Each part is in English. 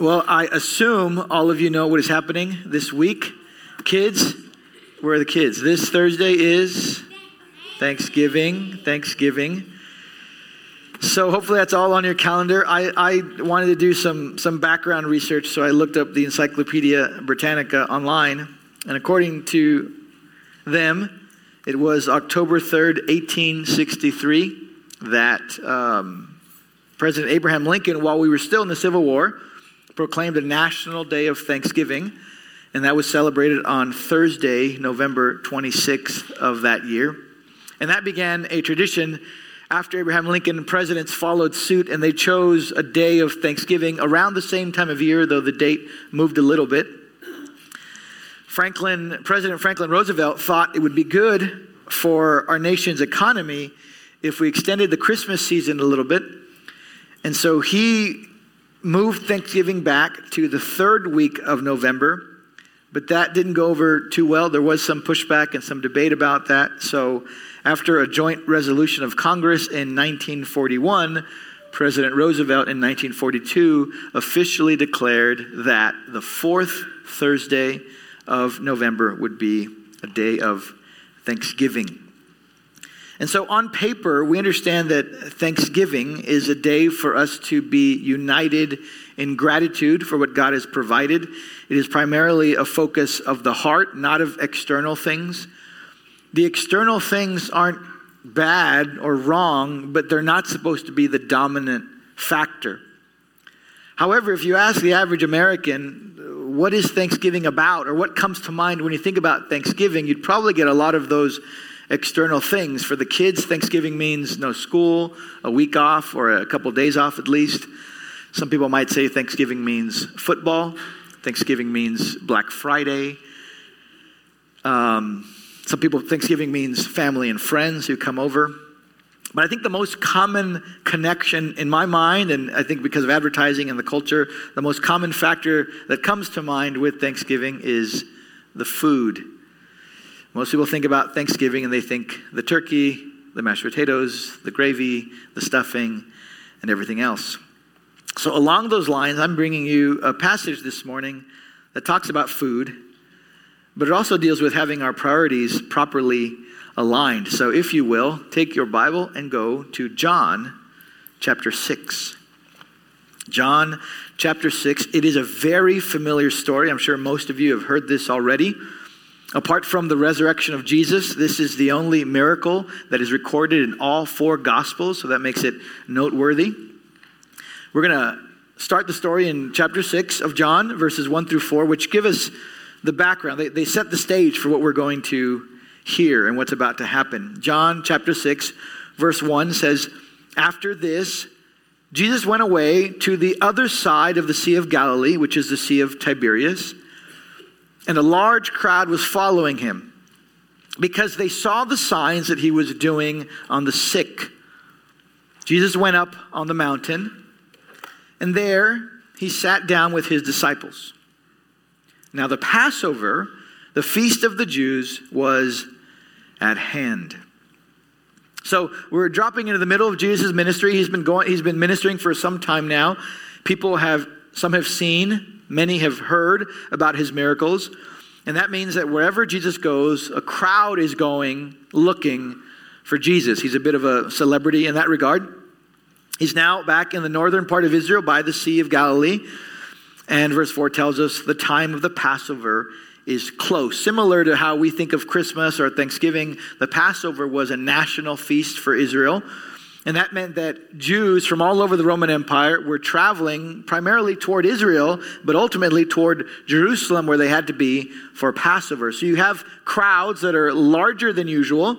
Well, I assume all of you know what is happening this week. Kids, where are the kids? This Thursday is Thanksgiving. Thanksgiving. So hopefully that's all on your calendar. I, I wanted to do some, some background research, so I looked up the Encyclopedia Britannica online. And according to them, it was October 3rd, 1863, that um, President Abraham Lincoln, while we were still in the Civil War, proclaimed a national day of thanksgiving, and that was celebrated on Thursday, November 26th of that year. And that began a tradition after Abraham Lincoln presidents followed suit and they chose a day of Thanksgiving around the same time of year, though the date moved a little bit. Franklin, President Franklin Roosevelt thought it would be good for our nation's economy if we extended the Christmas season a little bit. And so he moved Thanksgiving back to the third week of November, but that didn't go over too well. There was some pushback and some debate about that. So, after a joint resolution of Congress in 1941, President Roosevelt in 1942 officially declared that the fourth Thursday of November would be a day of Thanksgiving. And so, on paper, we understand that Thanksgiving is a day for us to be united in gratitude for what God has provided. It is primarily a focus of the heart, not of external things. The external things aren't bad or wrong, but they're not supposed to be the dominant factor. However, if you ask the average American, what is Thanksgiving about, or what comes to mind when you think about Thanksgiving, you'd probably get a lot of those external things. For the kids, Thanksgiving means no school, a week off, or a couple of days off at least. Some people might say Thanksgiving means football. Thanksgiving means Black Friday. Um, some people, Thanksgiving means family and friends who come over. But I think the most common connection in my mind, and I think because of advertising and the culture, the most common factor that comes to mind with Thanksgiving is the food most people think about Thanksgiving and they think the turkey, the mashed potatoes, the gravy, the stuffing, and everything else. So, along those lines, I'm bringing you a passage this morning that talks about food, but it also deals with having our priorities properly aligned. So, if you will, take your Bible and go to John chapter 6. John chapter 6. It is a very familiar story. I'm sure most of you have heard this already. Apart from the resurrection of Jesus, this is the only miracle that is recorded in all four Gospels, so that makes it noteworthy. We're going to start the story in chapter 6 of John, verses 1 through 4, which give us the background. They, they set the stage for what we're going to hear and what's about to happen. John chapter 6, verse 1 says, After this, Jesus went away to the other side of the Sea of Galilee, which is the Sea of Tiberias and a large crowd was following him because they saw the signs that he was doing on the sick. Jesus went up on the mountain, and there he sat down with his disciples. Now, the Passover, the feast of the Jews, was at hand. So we're dropping into the middle of Jesus' ministry. He's been going, he's been ministering for some time now. People have, some have seen, Many have heard about his miracles. And that means that wherever Jesus goes, a crowd is going looking for Jesus. He's a bit of a celebrity in that regard. He's now back in the northern part of Israel by the Sea of Galilee. And verse 4 tells us the time of the Passover is close. Similar to how we think of Christmas or Thanksgiving, the Passover was a national feast for Israel. And that meant that Jews from all over the Roman Empire were traveling primarily toward Israel, but ultimately toward Jerusalem, where they had to be for Passover. So you have crowds that are larger than usual.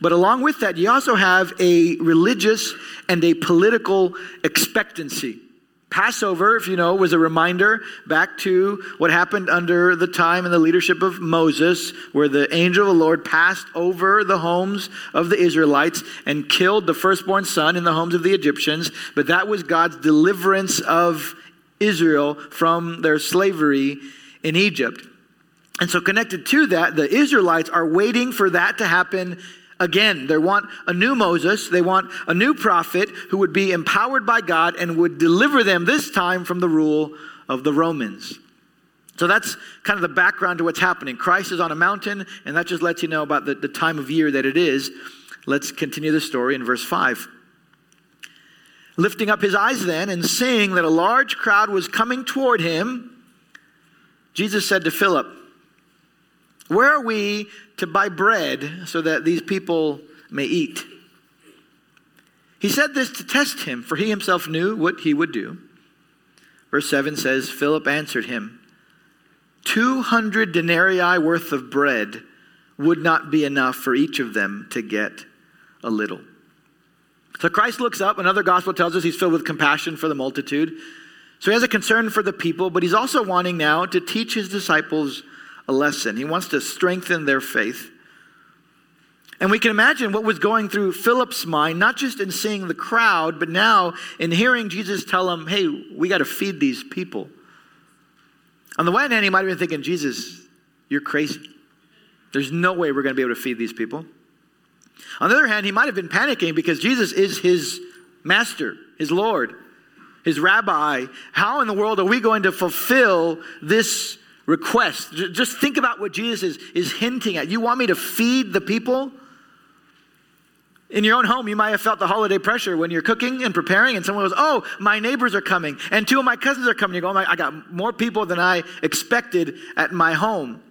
But along with that, you also have a religious and a political expectancy. Passover, if you know, was a reminder back to what happened under the time and the leadership of Moses, where the angel of the Lord passed over the homes of the Israelites and killed the firstborn son in the homes of the Egyptians. But that was God's deliverance of Israel from their slavery in Egypt. And so, connected to that, the Israelites are waiting for that to happen again. They want a new Moses, they want a new prophet who would be empowered by God and would deliver them this time from the rule of the Romans. So that's kind of the background to what's happening. Christ is on a mountain, and that just lets you know about the, the time of year that it is. Let's continue the story in verse 5. Lifting up his eyes then and seeing that a large crowd was coming toward him, Jesus said to Philip, Where are we to buy bread so that these people may eat? He said this to test him, for he himself knew what he would do. Verse 7 says, Philip answered him, 200 denarii worth of bread would not be enough for each of them to get a little. So Christ looks up, another gospel tells us he's filled with compassion for the multitude. So he has a concern for the people, but he's also wanting now to teach his disciples a lesson. He wants to strengthen their faith. And we can imagine what was going through Philip's mind, not just in seeing the crowd, but now in hearing Jesus tell him, hey, we got to feed these people. On the one hand, he might have been thinking, Jesus, you're crazy. There's no way we're going to be able to feed these people. On the other hand, he might have been panicking because Jesus is his master, his Lord, his rabbi. How in the world are we going to fulfill this request? Just think about what Jesus is, is hinting at. You want me to feed the people? In your own home, you might have felt the holiday pressure when you're cooking and preparing, and someone goes, Oh, my neighbors are coming, and two of my cousins are coming. You go, oh my, I got more people than I expected at my home.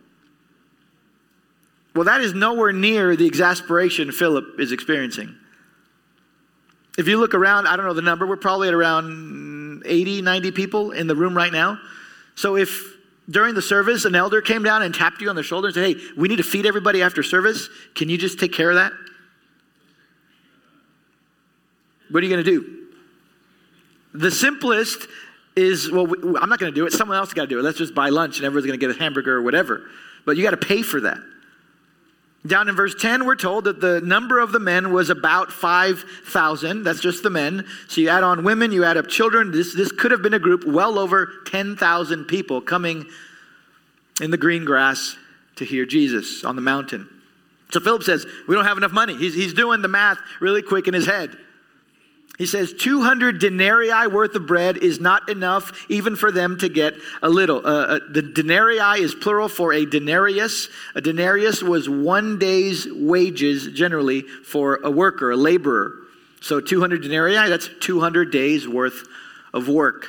Well, that is nowhere near the exasperation Philip is experiencing. If you look around, I don't know the number, we're probably at around 80, 90 people in the room right now. So if during the service an elder came down and tapped you on the shoulder and said, Hey, we need to feed everybody after service, can you just take care of that? What are you going to do? The simplest is, well, I'm not going to do it. Someone else got to do it. Let's just buy lunch and everyone's going to get a hamburger or whatever. But you got to pay for that. Down in verse 10, we're told that the number of the men was about 5,000. That's just the men. So you add on women, you add up children. This, this could have been a group well over 10,000 people coming in the green grass to hear Jesus on the mountain. So Philip says, We don't have enough money. He's, he's doing the math really quick in his head. He says 200 denarii worth of bread is not enough even for them to get a little. Uh, uh, the denarii is plural for a denarius. A denarius was one day's wages generally for a worker, a laborer. So 200 denarii, that's 200 days worth of work.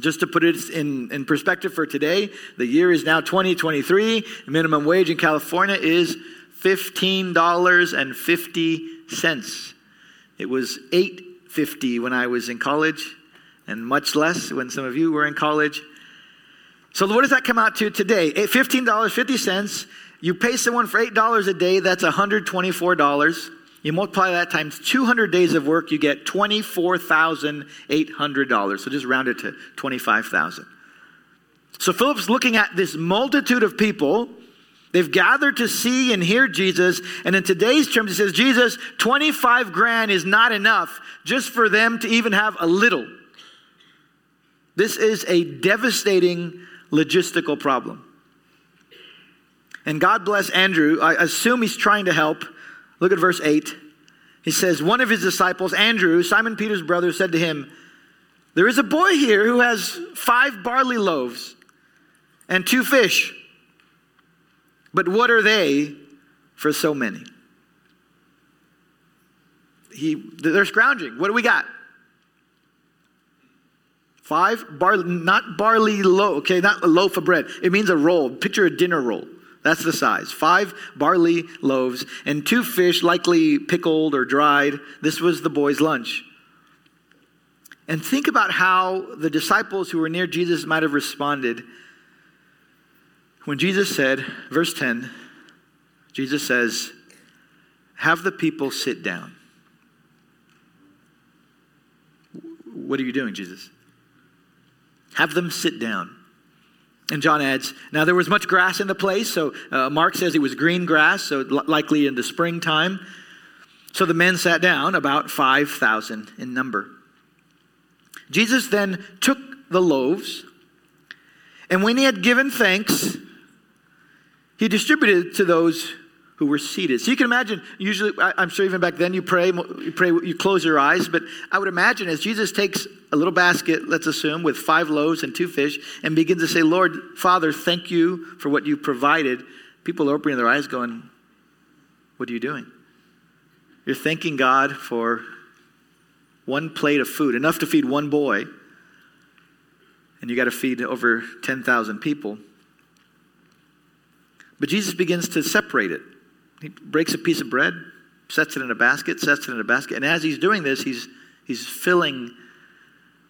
Just to put it in, in perspective for today, the year is now 2023. Minimum wage in California is $15.50. It was eight 50 when I was in college, and much less when some of you were in college. So, what does that come out to today? $15.50. You pay someone for $8 a day, that's $124. You multiply that times 200 days of work, you get $24,800. So just round it to 25,000. So Philip's looking at this multitude of people They've gathered to see and hear Jesus. And in today's terms, he says, Jesus, 25 grand is not enough just for them to even have a little. This is a devastating logistical problem. And God bless Andrew. I assume he's trying to help. Look at verse 8. He says, One of his disciples, Andrew, Simon Peter's brother, said to him, There is a boy here who has five barley loaves and two fish. But what are they for so many? He, they're scrounging. What do we got? Five barley, not barley loaf, okay, not a loaf of bread. It means a roll. Picture a dinner roll. That's the size. Five barley loaves and two fish, likely pickled or dried. This was the boy's lunch. And think about how the disciples who were near Jesus might have responded when Jesus said, verse 10, Jesus says, Have the people sit down. What are you doing, Jesus? Have them sit down. And John adds, Now there was much grass in the place, so uh, Mark says it was green grass, so likely in the springtime. So the men sat down, about 5,000 in number. Jesus then took the loaves, and when he had given thanks, he distributed to those who were seated. So you can imagine, usually, I'm sure even back then you pray, you pray, you close your eyes, but I would imagine as Jesus takes a little basket, let's assume, with five loaves and two fish, and begins to say, Lord, Father, thank you for what you provided, people are opening their eyes going, What are you doing? You're thanking God for one plate of food, enough to feed one boy, and you got to feed over 10,000 people. But Jesus begins to separate it. He breaks a piece of bread, sets it in a basket, sets it in a basket. And as he's doing this, he's, he's filling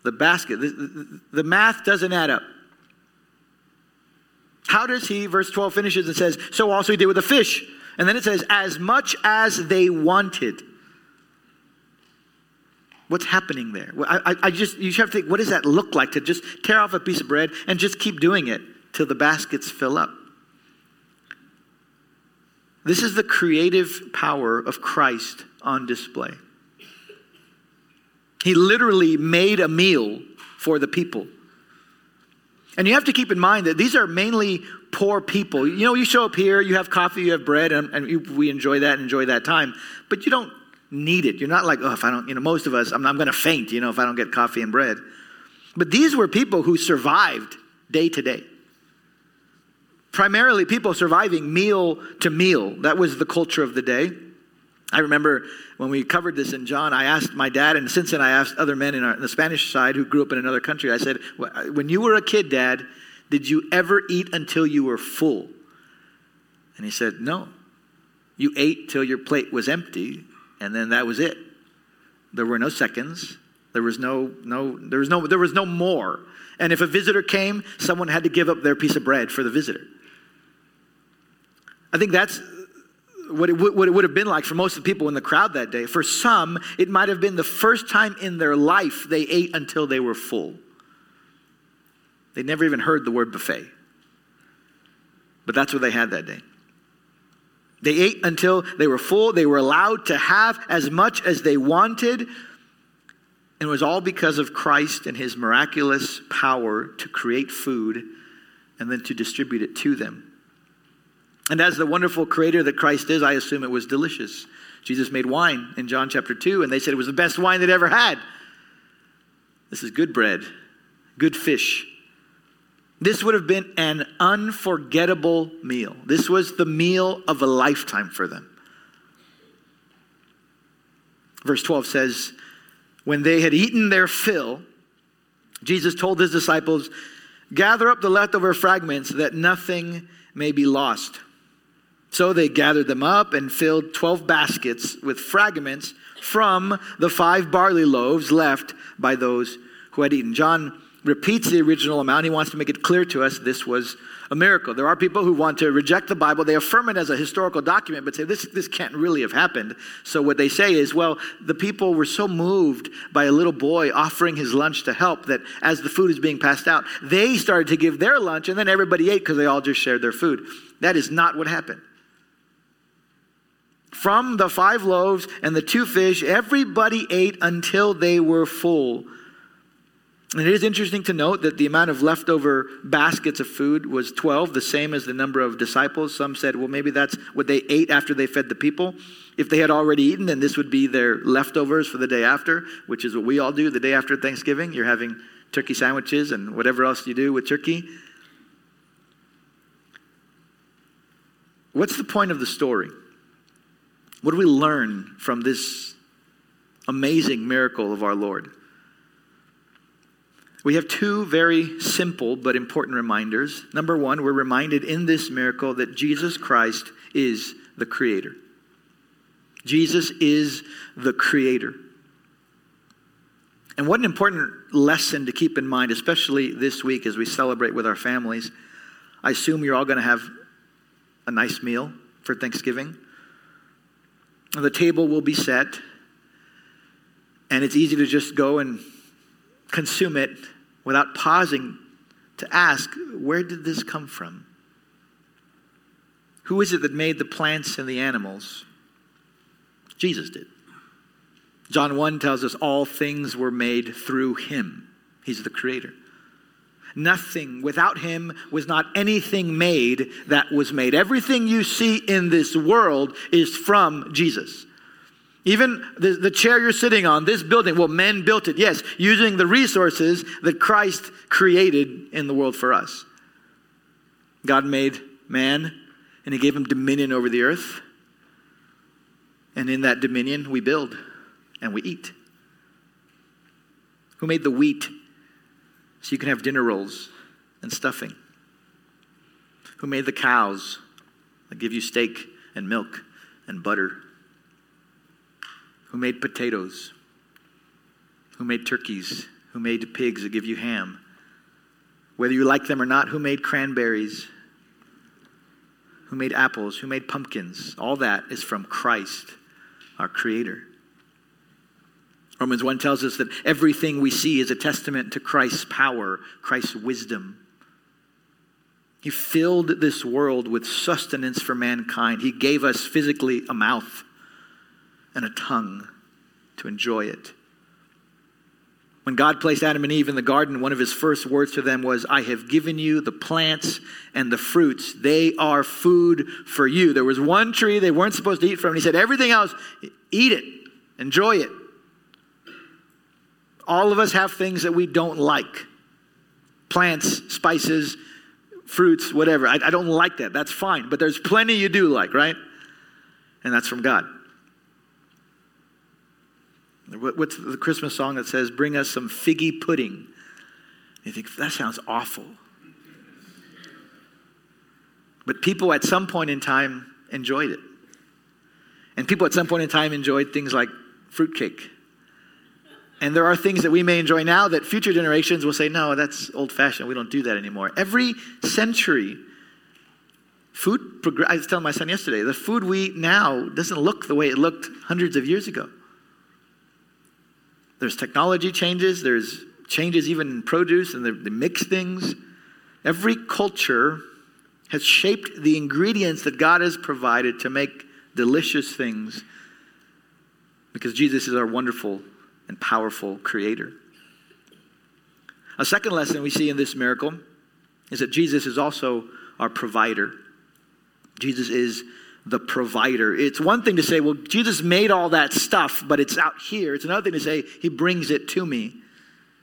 the basket. The, the, the math doesn't add up. How does he, verse 12 finishes and says, So also he did with the fish. And then it says, As much as they wanted. What's happening there? I, I, just, you have to think, what does that look like to just tear off a piece of bread and just keep doing it till the baskets fill up? This is the creative power of Christ on display. He literally made a meal for the people. And you have to keep in mind that these are mainly poor people. You know, you show up here, you have coffee, you have bread, and, and we enjoy that and enjoy that time, but you don't need it. You're not like, oh, if I don't, you know, most of us, I'm, I'm going to faint, you know, if I don't get coffee and bread. But these were people who survived day to day primarily people surviving meal to meal. That was the culture of the day. I remember when we covered this in John, I asked my dad, and since then I asked other men in, our, in the Spanish side who grew up in another country, I said, When you were a kid, Dad, did you ever eat until you were full? And he said, No. You ate till your plate was empty, and then that was it. There were no seconds. There was no, no, there was no, there was no more. And if a visitor came, someone had to give up their piece of bread for the visitor. I think that's what it, w- what it would have been like for most of the people in the crowd that day. For some, it might have been the first time in their life they ate until they were full. They never even heard the word buffet. But that's what they had that day. They ate until they were full. They were allowed to have as much as they wanted. And it was all because of Christ and his miraculous power to create food and then to distribute it to them. And as the wonderful creator that Christ is, I assume it was delicious. Jesus made wine in John chapter 2, and they said it was the best wine they'd ever had. This is good bread, good fish. This would have been an unforgettable meal. This was the meal of a lifetime for them. Verse 12 says, When they had eaten their fill, Jesus told his disciples, Gather up the leftover fragments that nothing may be lost. So they gathered them up and filled 12 baskets with fragments from the five barley loaves left by those who had eaten. John repeats the original amount. He wants to make it clear to us this was a miracle. There are people who want to reject the Bible. They affirm it as a historical document, but say this, this can't really have happened. So what they say is, well, the people were so moved by a little boy offering his lunch to help that as the food is being passed out, they started to give their lunch and then everybody ate because they all just shared their food. That is not what happened. From the five loaves and the two fish, everybody ate until they were full. And it is interesting to note that the amount of leftover baskets of food was 12, the same as the number of disciples. Some said, well, maybe that's what they ate after they fed the people. If they had already eaten, then this would be their leftovers for the day after, which is what we all do the day after Thanksgiving. You're having turkey sandwiches and whatever else you do with turkey. What's the point of the story? What do we learn from this amazing miracle of our Lord? We have two very simple but important reminders. Number one, we're reminded in this miracle that Jesus Christ is the Creator. Jesus is the Creator. And what an important lesson to keep in mind, especially this week as we celebrate with our families. I assume you're all going to have a nice meal for Thanksgiving. The table will be set, and it's easy to just go and consume it without pausing to ask, where did this come from? Who is it that made the plants and the animals? Jesus did. John 1 tells us all things were made through him. He's the creator. Nothing. Without him was not anything made that was made. Everything you see in this world is from Jesus. Even the, the chair you're sitting on, this building, well, men built it, yes, using the resources that Christ created in the world for us. God made man, and he gave him dominion over the earth. And in that dominion, we build and we eat. Who made the wheat so you can have dinner rolls and stuffing? Who made the cows that give you steak and milk and butter? Who made potatoes? Who made turkeys? Who made pigs that give you ham? Whether you like them or not, who made cranberries? Who made apples? Who made pumpkins? All that is from Christ, our Creator. Romans 1 tells us that everything we see is a testament to Christ's power, Christ's wisdom. He filled this world with sustenance for mankind. He gave us physically a mouth and a tongue to enjoy it. When God placed Adam and Eve in the garden, one of his first words to them was, I have given you the plants and the fruits. They are food for you. There was one tree they weren't supposed to eat from, and he said, Everything else, eat it, enjoy it. All of us have things that we don't like plants, spices, fruits, whatever. I, I, don't like that. That's fine. But there's plenty you do like, right? And that's from God. What's the Christmas song that says, Bring us some figgy pudding? You think, that sounds awful. But people at some point in time enjoyed it. And people at some point in time enjoyed things like fruitcake and there are things that we may enjoy now that future generations will say, no, that's old fashioned. We don't do that anymore. Every century, food, I was telling my son yesterday, the food we eat now doesn't look the way it looked hundreds of years ago. There's technology changes, there's changes even in produce and they mix things. Every culture has shaped the ingredients that God has provided to make delicious things because Jesus is our wonderful and powerful creator. A second lesson we see in this miracle is that Jesus is also our provider. Jesus is the provider. It's one thing to say, well, Jesus made all that stuff, but it's out here. It's another thing to say, He brings it to me.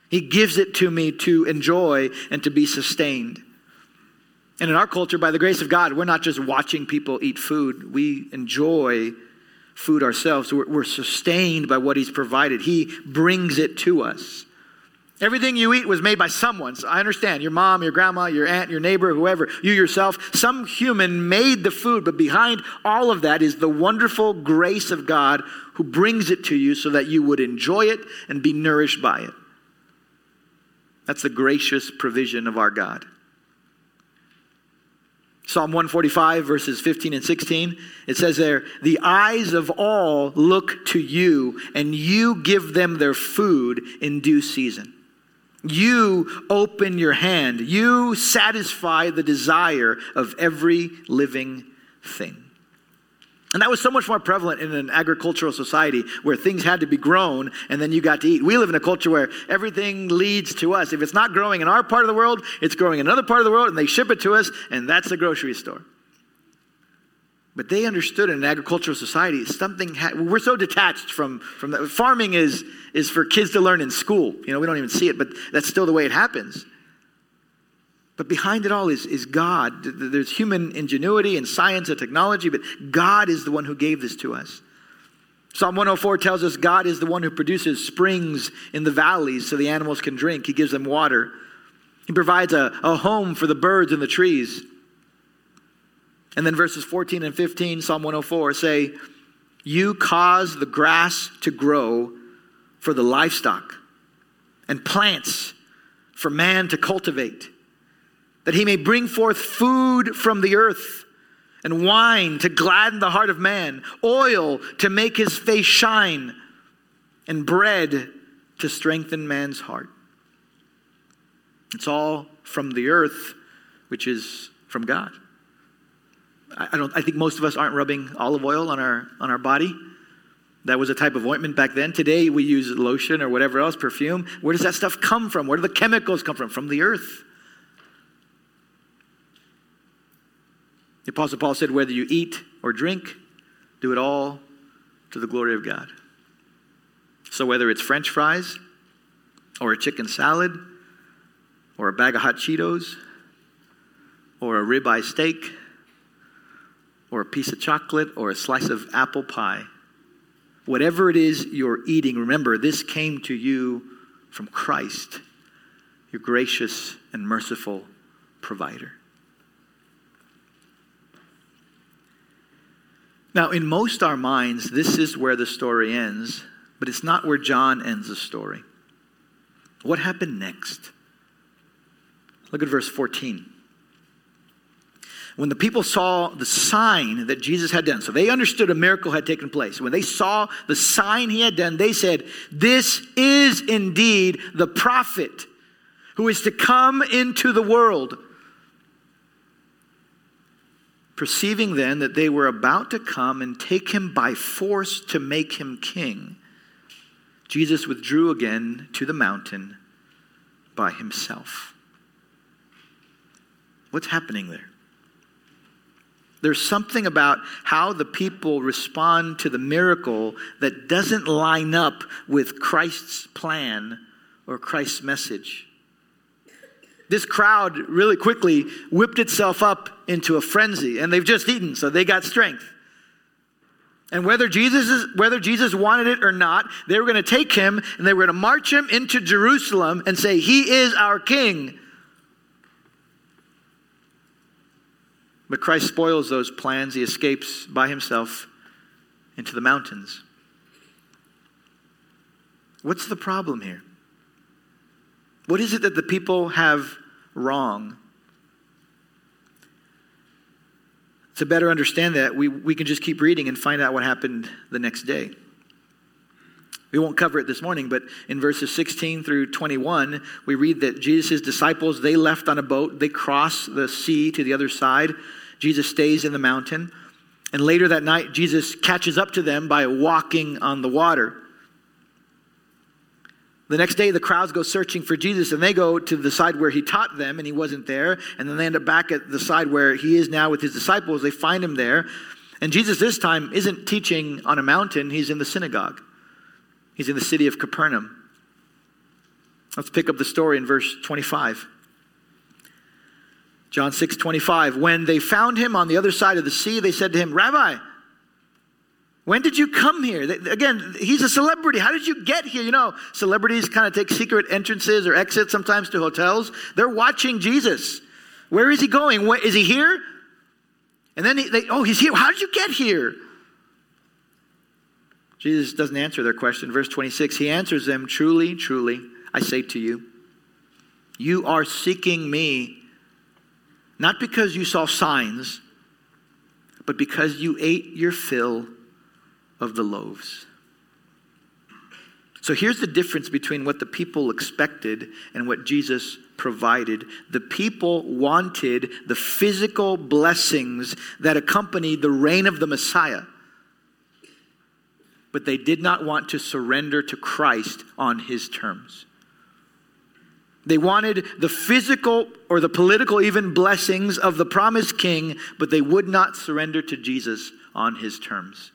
He gives it to me to enjoy and to be sustained. And in our culture, by the grace of God, we're not just watching people eat food, we enjoy food ourselves. We're, we're sustained by what He's provided. He brings it to us. Everything you eat was made by someone. So I understand your mom, your grandma, your aunt, your neighbor, whoever, you yourself. Some human made the food, but behind all of that is the wonderful grace of God who brings it to you so that you would enjoy it and be nourished by it. That's the gracious provision of our God. Psalm 145, verses 15 and 16, it says there, The eyes of all look to you, and you give them their food in due season. You open your hand, you satisfy the desire of every living thing. And that was so much more prevalent in an agricultural society where things had to be grown and then you got to eat. We live in a culture where everything leads to us. If it's not growing in our part of the world, it's growing in another part of the world and they ship it to us, and that's the grocery store. But they understood in an agricultural society something. Ha- we're so detached from from that. Farming is is for kids to learn in school. You know, we don't even see it, but that's still the way it happens. But behind it all is, is God. There's human ingenuity and science and technology, but God is the one who gave this to us. Psalm 104 tells us God is the one who produces springs in the valleys so the animals can drink. He gives them water. He provides a, a home for the birds and the trees. And then verses 14 and 15, Psalm 104 say, You cause the grass to grow for the livestock and plants for man to cultivate that he may bring forth food from the earth, and wine to gladden the heart of man, oil to make his face shine, and bread to strengthen man's heart. It's all from the earth, which is from God. I, don't, I think most of us aren't rubbing olive oil on our, on our body. That was a type of ointment back then. Today we use lotion or whatever else, perfume. Where does that stuff come from? Where do the chemicals come from? From the earth. The Apostle Paul said, whether you eat or drink, do it all to the glory of God. So whether it's French fries, or a chicken salad, or a bag of hot Cheetos, or a ribeye steak, or a piece of chocolate, or a slice of apple pie, whatever it is you're eating, remember, this came to you from Christ, your gracious and merciful provider. Now, in most our minds, this is where the story ends, but it's not where John ends the story. What happened next? Look at verse 14. When the people saw the sign that Jesus had done, so they understood a miracle had taken place. When they saw the sign he had done, they said, This is indeed the prophet who is to come into the world. Perceiving then that they were about to come and take him by force to make him king, Jesus withdrew again to the mountain by himself. What's happening there? There's something about how the people respond to the miracle that doesn't line up with Christ's plan or Christ's message. This crowd really quickly whipped itself up into a frenzy, and they've just eaten, so they got strength. And whether Jesus, is, whether Jesus wanted it or not, they were going to take him and they were going to march him into Jerusalem and say, He is our king. But Christ spoils those plans. He escapes by himself into the mountains. What's the problem here? What is it that the people have wrong? To better understand that, we, we can just keep reading and find out what happened the next day. We won't cover it this morning, but in verses 16 through 21, we read that Jesus' disciples, they left on a boat. They cross the sea to the other side. Jesus stays in the mountain. And later that night, Jesus catches up to them by walking on the water. The next day, the crowds go searching for Jesus, and they go to the side where he taught them, and he wasn't there. And then they end up back at the side where he is now with his disciples. They find him there. And Jesus, this time, isn't teaching on a mountain, he's in the synagogue. He's in the city of Capernaum. Let's pick up the story in verse 25. John 6 25. When they found him on the other side of the sea, they said to him, Rabbi, when did you come here? Again, he's a celebrity. How did you get here? You know, celebrities kind of take secret entrances or exits sometimes to hotels. They're watching Jesus. Where is he going? Is he here? And then they, oh, he's here. How did you get here? Jesus doesn't answer their question. Verse 26, he answers them, Truly, truly, I say to you, you are seeking me, not because you saw signs, but because you ate your fill of the loaves. So here's the difference between what the people expected and what Jesus provided. The people wanted the physical blessings that accompanied the reign of the Messiah, but they did not want to surrender to Christ on his terms. They wanted the physical or the political, even blessings of the promised king, but they would not surrender to Jesus on his terms.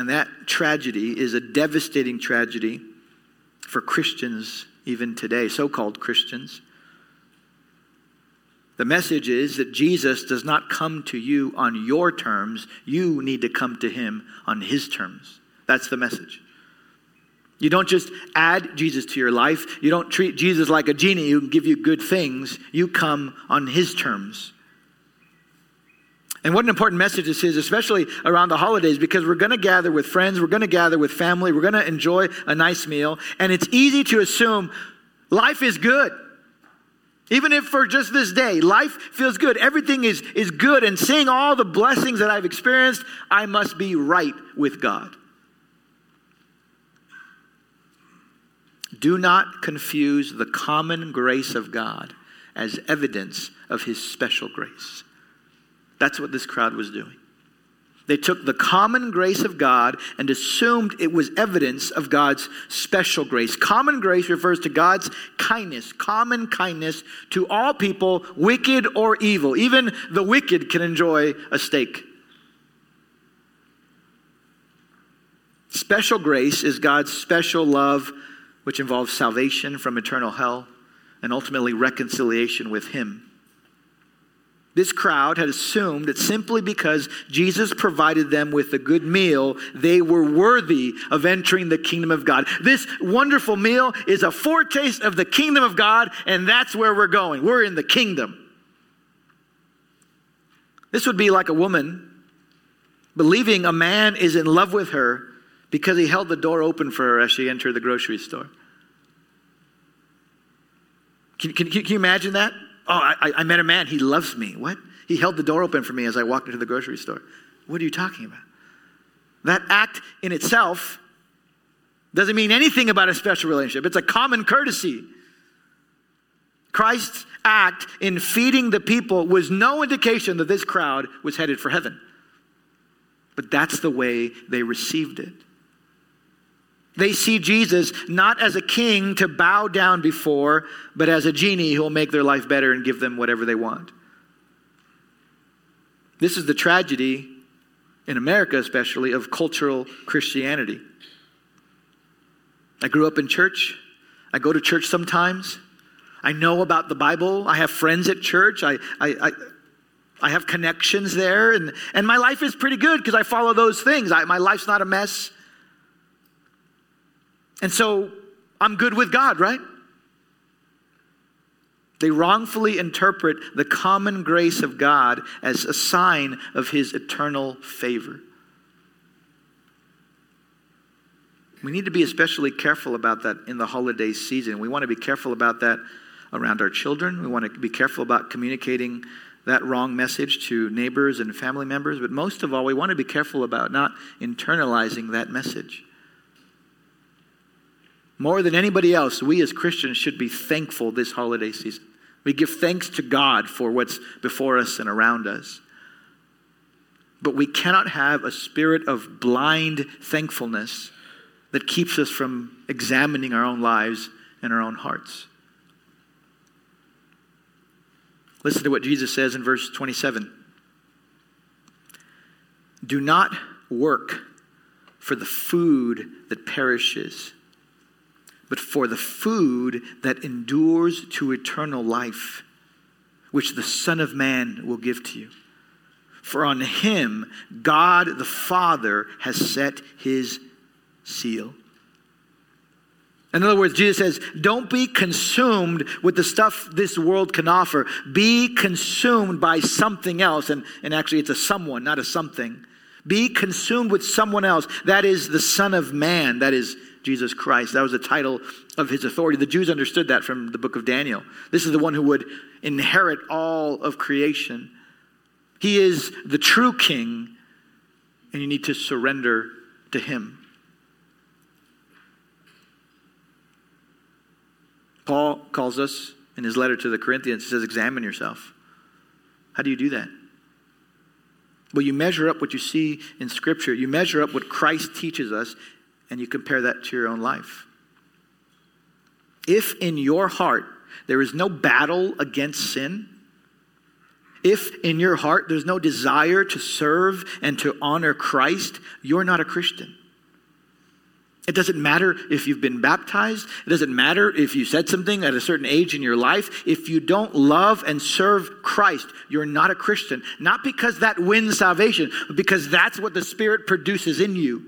And that tragedy is a devastating tragedy for Christians even today, so called Christians. The message is that Jesus does not come to you on your terms. You need to come to him on his terms. That's the message. You don't just add Jesus to your life. You don't treat Jesus like a genie who can give you good things. You come on his terms. And what an important message this is, especially around the holidays, because we're going to gather with friends, we're going to gather with family, we're going to enjoy a nice meal, and it's easy to assume life is good. Even if for just this day, life feels good, everything is, is good, and seeing all the blessings that I've experienced, I must be right with God. Do not confuse the common grace of God as evidence of his special grace. That's what this crowd was doing. They took the common grace of God and assumed it was evidence of God's special grace. Common grace refers to God's kindness, common kindness to all people, wicked or evil. Even the wicked can enjoy a steak. Special grace is God's special love, which involves salvation from eternal hell and ultimately reconciliation with Him. This crowd had assumed that simply because Jesus provided them with a good meal, they were worthy of entering the kingdom of God. This wonderful meal is a foretaste of the kingdom of God, and that's where we're going. We're in the kingdom. This would be like a woman believing a man is in love with her because he held the door open for her as she entered the grocery store. Can, can, can you imagine that? Oh, I, I met a man. He loves me. What? He held the door open for me as I walked into the grocery store. What are you talking about? That act in itself doesn't mean anything about a special relationship, it's a common courtesy. Christ's act in feeding the people was no indication that this crowd was headed for heaven. But that's the way they received it. They see Jesus not as a king to bow down before, but as a genie who will make their life better and give them whatever they want. This is the tragedy, in America especially, of cultural Christianity. I grew up in church. I go to church sometimes. I know about the Bible. I have friends at church. I, I, I, I have connections there. And, and my life is pretty good because I follow those things. I, my life's not a mess. And so I'm good with God, right? They wrongfully interpret the common grace of God as a sign of his eternal favor. We need to be especially careful about that in the holiday season. We want to be careful about that around our children. We want to be careful about communicating that wrong message to neighbors and family members. But most of all, we want to be careful about not internalizing that message. More than anybody else, we as Christians should be thankful this holiday season. We give thanks to God for what's before us and around us. But we cannot have a spirit of blind thankfulness that keeps us from examining our own lives and our own hearts. Listen to what Jesus says in verse 27 Do not work for the food that perishes but for the food that endures to eternal life, which the Son of Man will give to you. For on him God the Father has set his seal. In other words, Jesus says, don't be consumed with the stuff this world can offer. Be consumed by something else. And, and actually, it's a someone, not a something. Be consumed with someone else. That is the Son of Man. That is Jesus Christ. That was the title of his authority. The Jews understood that from the book of Daniel. This is the one who would inherit all of creation. He is the true king, and you need to surrender to him. Paul calls us in his letter to the Corinthians, he says, Examine yourself. How do you do that? Well, you measure up what you see in Scripture. You measure up what Christ teaches us, and you compare that to your own life. If in your heart there is no battle against sin, if in your heart there's no desire to serve and to honor Christ, you're not a Christian. It doesn't matter if you've been baptized. It doesn't matter if you said something at a certain age in your life. If you don't love and serve Christ, you're not a Christian. Not because that wins salvation, but because that's what the Spirit produces in you.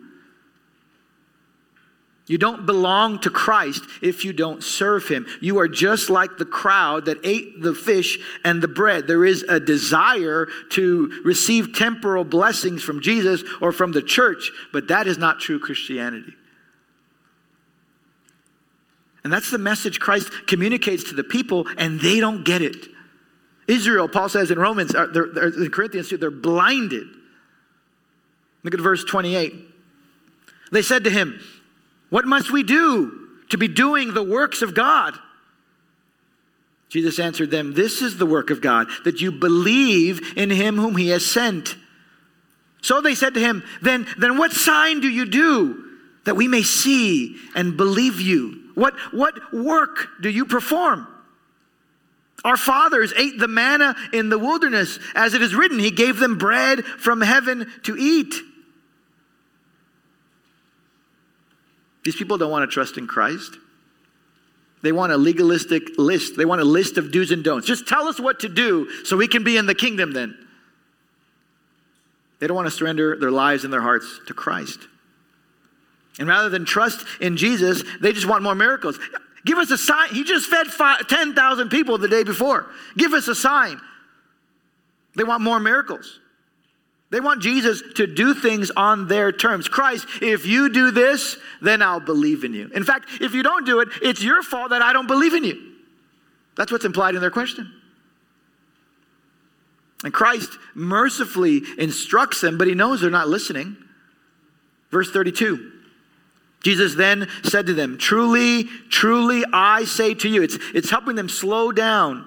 You don't belong to Christ if you don't serve him. You are just like the crowd that ate the fish and the bread. There is a desire to receive temporal blessings from Jesus or from the church, but that is not true Christianity. And that's the message Christ communicates to the people, and they don't get it. Israel, Paul says in Romans, uh, they're, they're, in Corinthians, they're blinded. Look at verse 28. They said to him, what must we do to be doing the works of God? Jesus answered them, This is the work of God, that you believe in him whom he has sent. So they said to him, Then, then what sign do you do that we may see and believe you? What, what work do you perform? Our fathers ate the manna in the wilderness. As it is written, He gave them bread from heaven to eat. These people don't want to trust in Christ. They want a legalistic list. They want a list of do's and don'ts. Just tell us what to do so we can be in the kingdom then. They don't want to surrender their lives and their hearts to Christ. And rather than trust in Jesus, they just want more miracles. Give us a sign. He just fed 10,000 people the day before. Give us a sign. They want more miracles. They want Jesus to do things on their terms. Christ, if you do this, then I'll believe in you. In fact, if you don't do it, it's your fault that I don't believe in you. That's what's implied in their question. And Christ mercifully instructs them, but he knows they're not listening. Verse 32. Jesus then said to them, Truly, truly, I say to you, it's, it's helping them slow down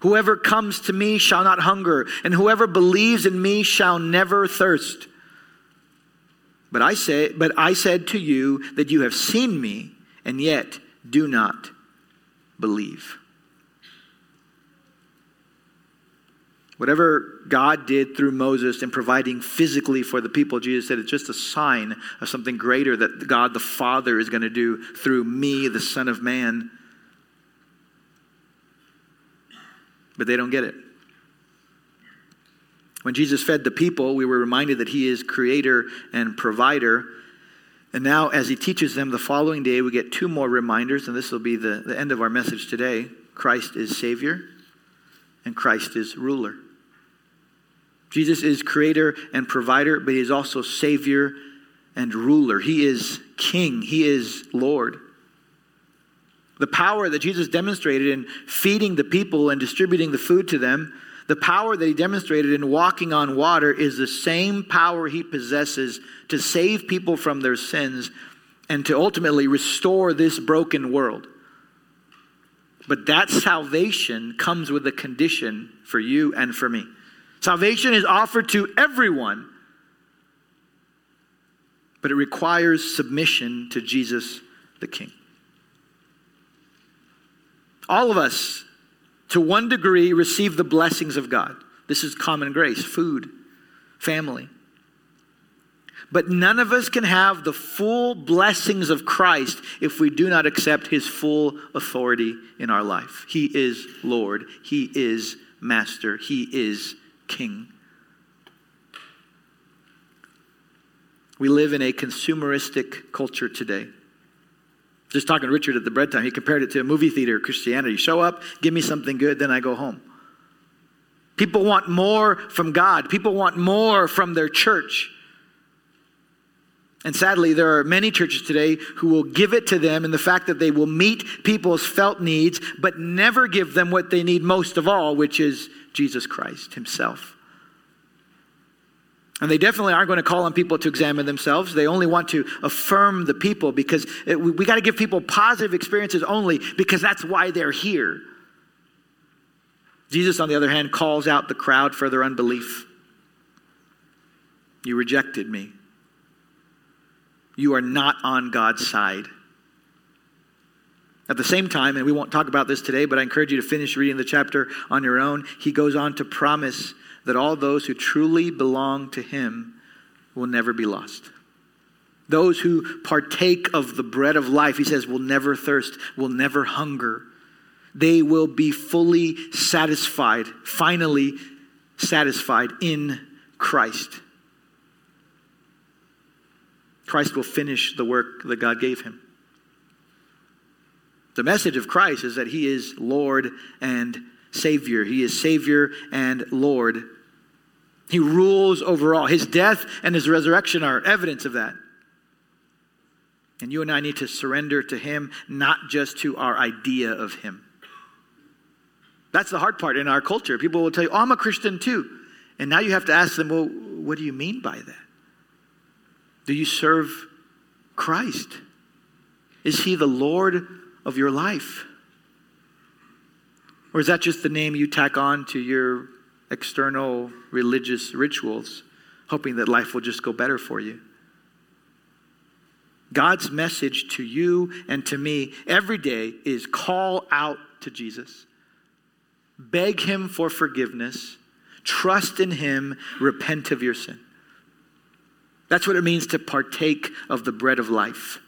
Whoever comes to me shall not hunger, and whoever believes in me shall never thirst. But I say, but I said to you that you have seen me, and yet do not believe. Whatever God did through Moses in providing physically for the people, Jesus said it's just a sign of something greater that God the Father is going to do through me, the Son of Man. But they don't get it. When Jesus fed the people, we were reminded that he is creator and provider. And now, as he teaches them the following day, we get two more reminders, and this will be the, the end of our message today Christ is Savior, and Christ is ruler. Jesus is creator and provider, but he is also Savior and ruler. He is King, he is Lord. The power that Jesus demonstrated in feeding the people and distributing the food to them, the power that he demonstrated in walking on water is the same power he possesses to save people from their sins and to ultimately restore this broken world. But that salvation comes with a condition for you and for me. Salvation is offered to everyone, but it requires submission to Jesus the King. All of us, to one degree, receive the blessings of God. This is common grace food, family. But none of us can have the full blessings of Christ if we do not accept his full authority in our life. He is Lord, he is Master, he is King. We live in a consumeristic culture today. Just talking to Richard at the bread time, he compared it to a movie theater Christianity. Show up, give me something good, then I go home. People want more from God, people want more from their church. And sadly, there are many churches today who will give it to them in the fact that they will meet people's felt needs, but never give them what they need most of all, which is Jesus Christ Himself. And they definitely aren't going to call on people to examine themselves. They only want to affirm the people because it, we, we got to give people positive experiences only because that's why they're here. Jesus, on the other hand, calls out the crowd for their unbelief. You rejected me. You are not on God's side. At the same time, and we won't talk about this today, but I encourage you to finish reading the chapter on your own. He goes on to promise that all those who truly belong to him will never be lost. Those who partake of the bread of life, he says, will never thirst, will never hunger. They will be fully satisfied, finally satisfied in Christ. Christ will finish the work that God gave him. The message of Christ is that he is Lord and Savior. He is Savior and Lord. He rules over all. His death and his resurrection are evidence of that. And you and I need to surrender to him, not just to our idea of him. That's the hard part in our culture. People will tell you, oh, I'm a Christian too. And now you have to ask them, well, what do you mean by that? Do you serve Christ? Is he the Lord of your life? Or is that just the name you tack on to your external religious rituals, hoping that life will just go better for you? God's message to you and to me every day is call out to Jesus. Beg him for forgiveness. Trust in him. Repent of your sin. That's what it means to partake of the bread of life.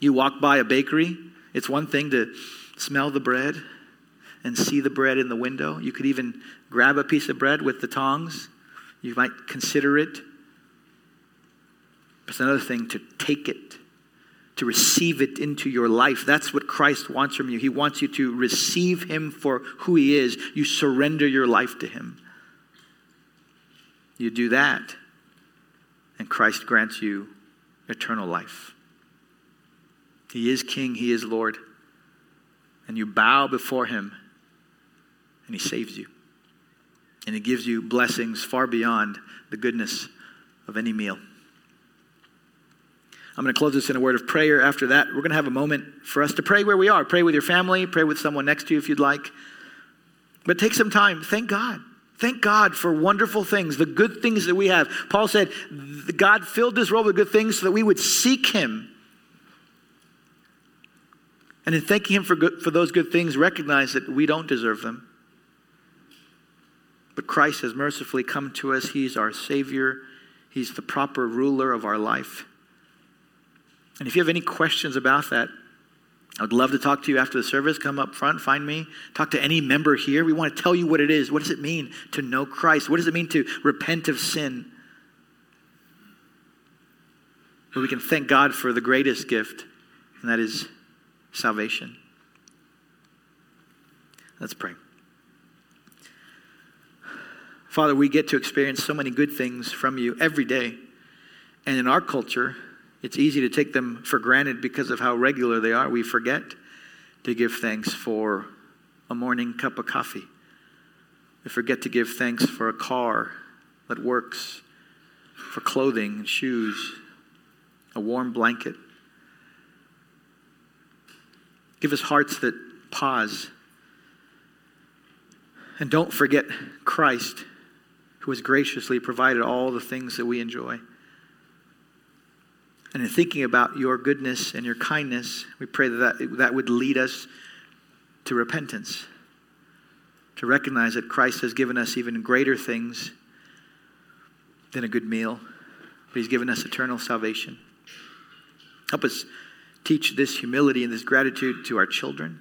You walk by a bakery, it's one thing to smell the bread and see the bread in the window. You could even grab a piece of bread with the tongs. You might consider it. It's another thing to take it, to receive it into your life. That's what Christ wants from you. He wants you to receive Him for who He is. You surrender your life to Him. You do that, and Christ grants you eternal life. He is King, He is Lord. And you bow before Him, and He saves you. And it gives you blessings far beyond the goodness of any meal. I'm going to close this in a word of prayer. After that, we're going to have a moment for us to pray where we are. Pray with your family, pray with someone next to you if you'd like. But take some time. Thank God. Thank God for wonderful things, the good things that we have. Paul said, God filled this world with good things so that we would seek Him. And in thanking Him for, good, for those good things, recognize that we don't deserve them. But Christ has mercifully come to us. He's our Savior, He's the proper ruler of our life. And if you have any questions about that, I would love to talk to you after the service. Come up front, find me. Talk to any member here. We want to tell you what it is. What does it mean to know Christ? What does it mean to repent of sin? Where we can thank God for the greatest gift, and that is salvation. Let's pray. Father, we get to experience so many good things from you every day. And in our culture, it's easy to take them for granted because of how regular they are. We forget to give thanks for a morning cup of coffee. We forget to give thanks for a car that works, for clothing and shoes, a warm blanket. Give us hearts that pause. And don't forget Christ, who has graciously provided all the things that we enjoy. And in thinking about your goodness and your kindness, we pray that that, that would lead us to repentance, to recognize that Christ has given us even greater things than a good meal, but He's given us eternal salvation. Help us teach this humility and this gratitude to our children.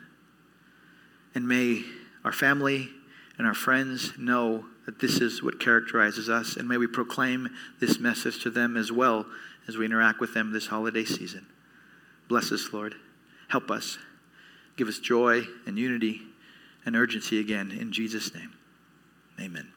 And may our family and our friends know that this is what characterizes us. And may we proclaim this message to them as well as we interact with them this holiday season. Bless us, Lord. Help us. Give us joy and unity and urgency again. In Jesus' name, amen.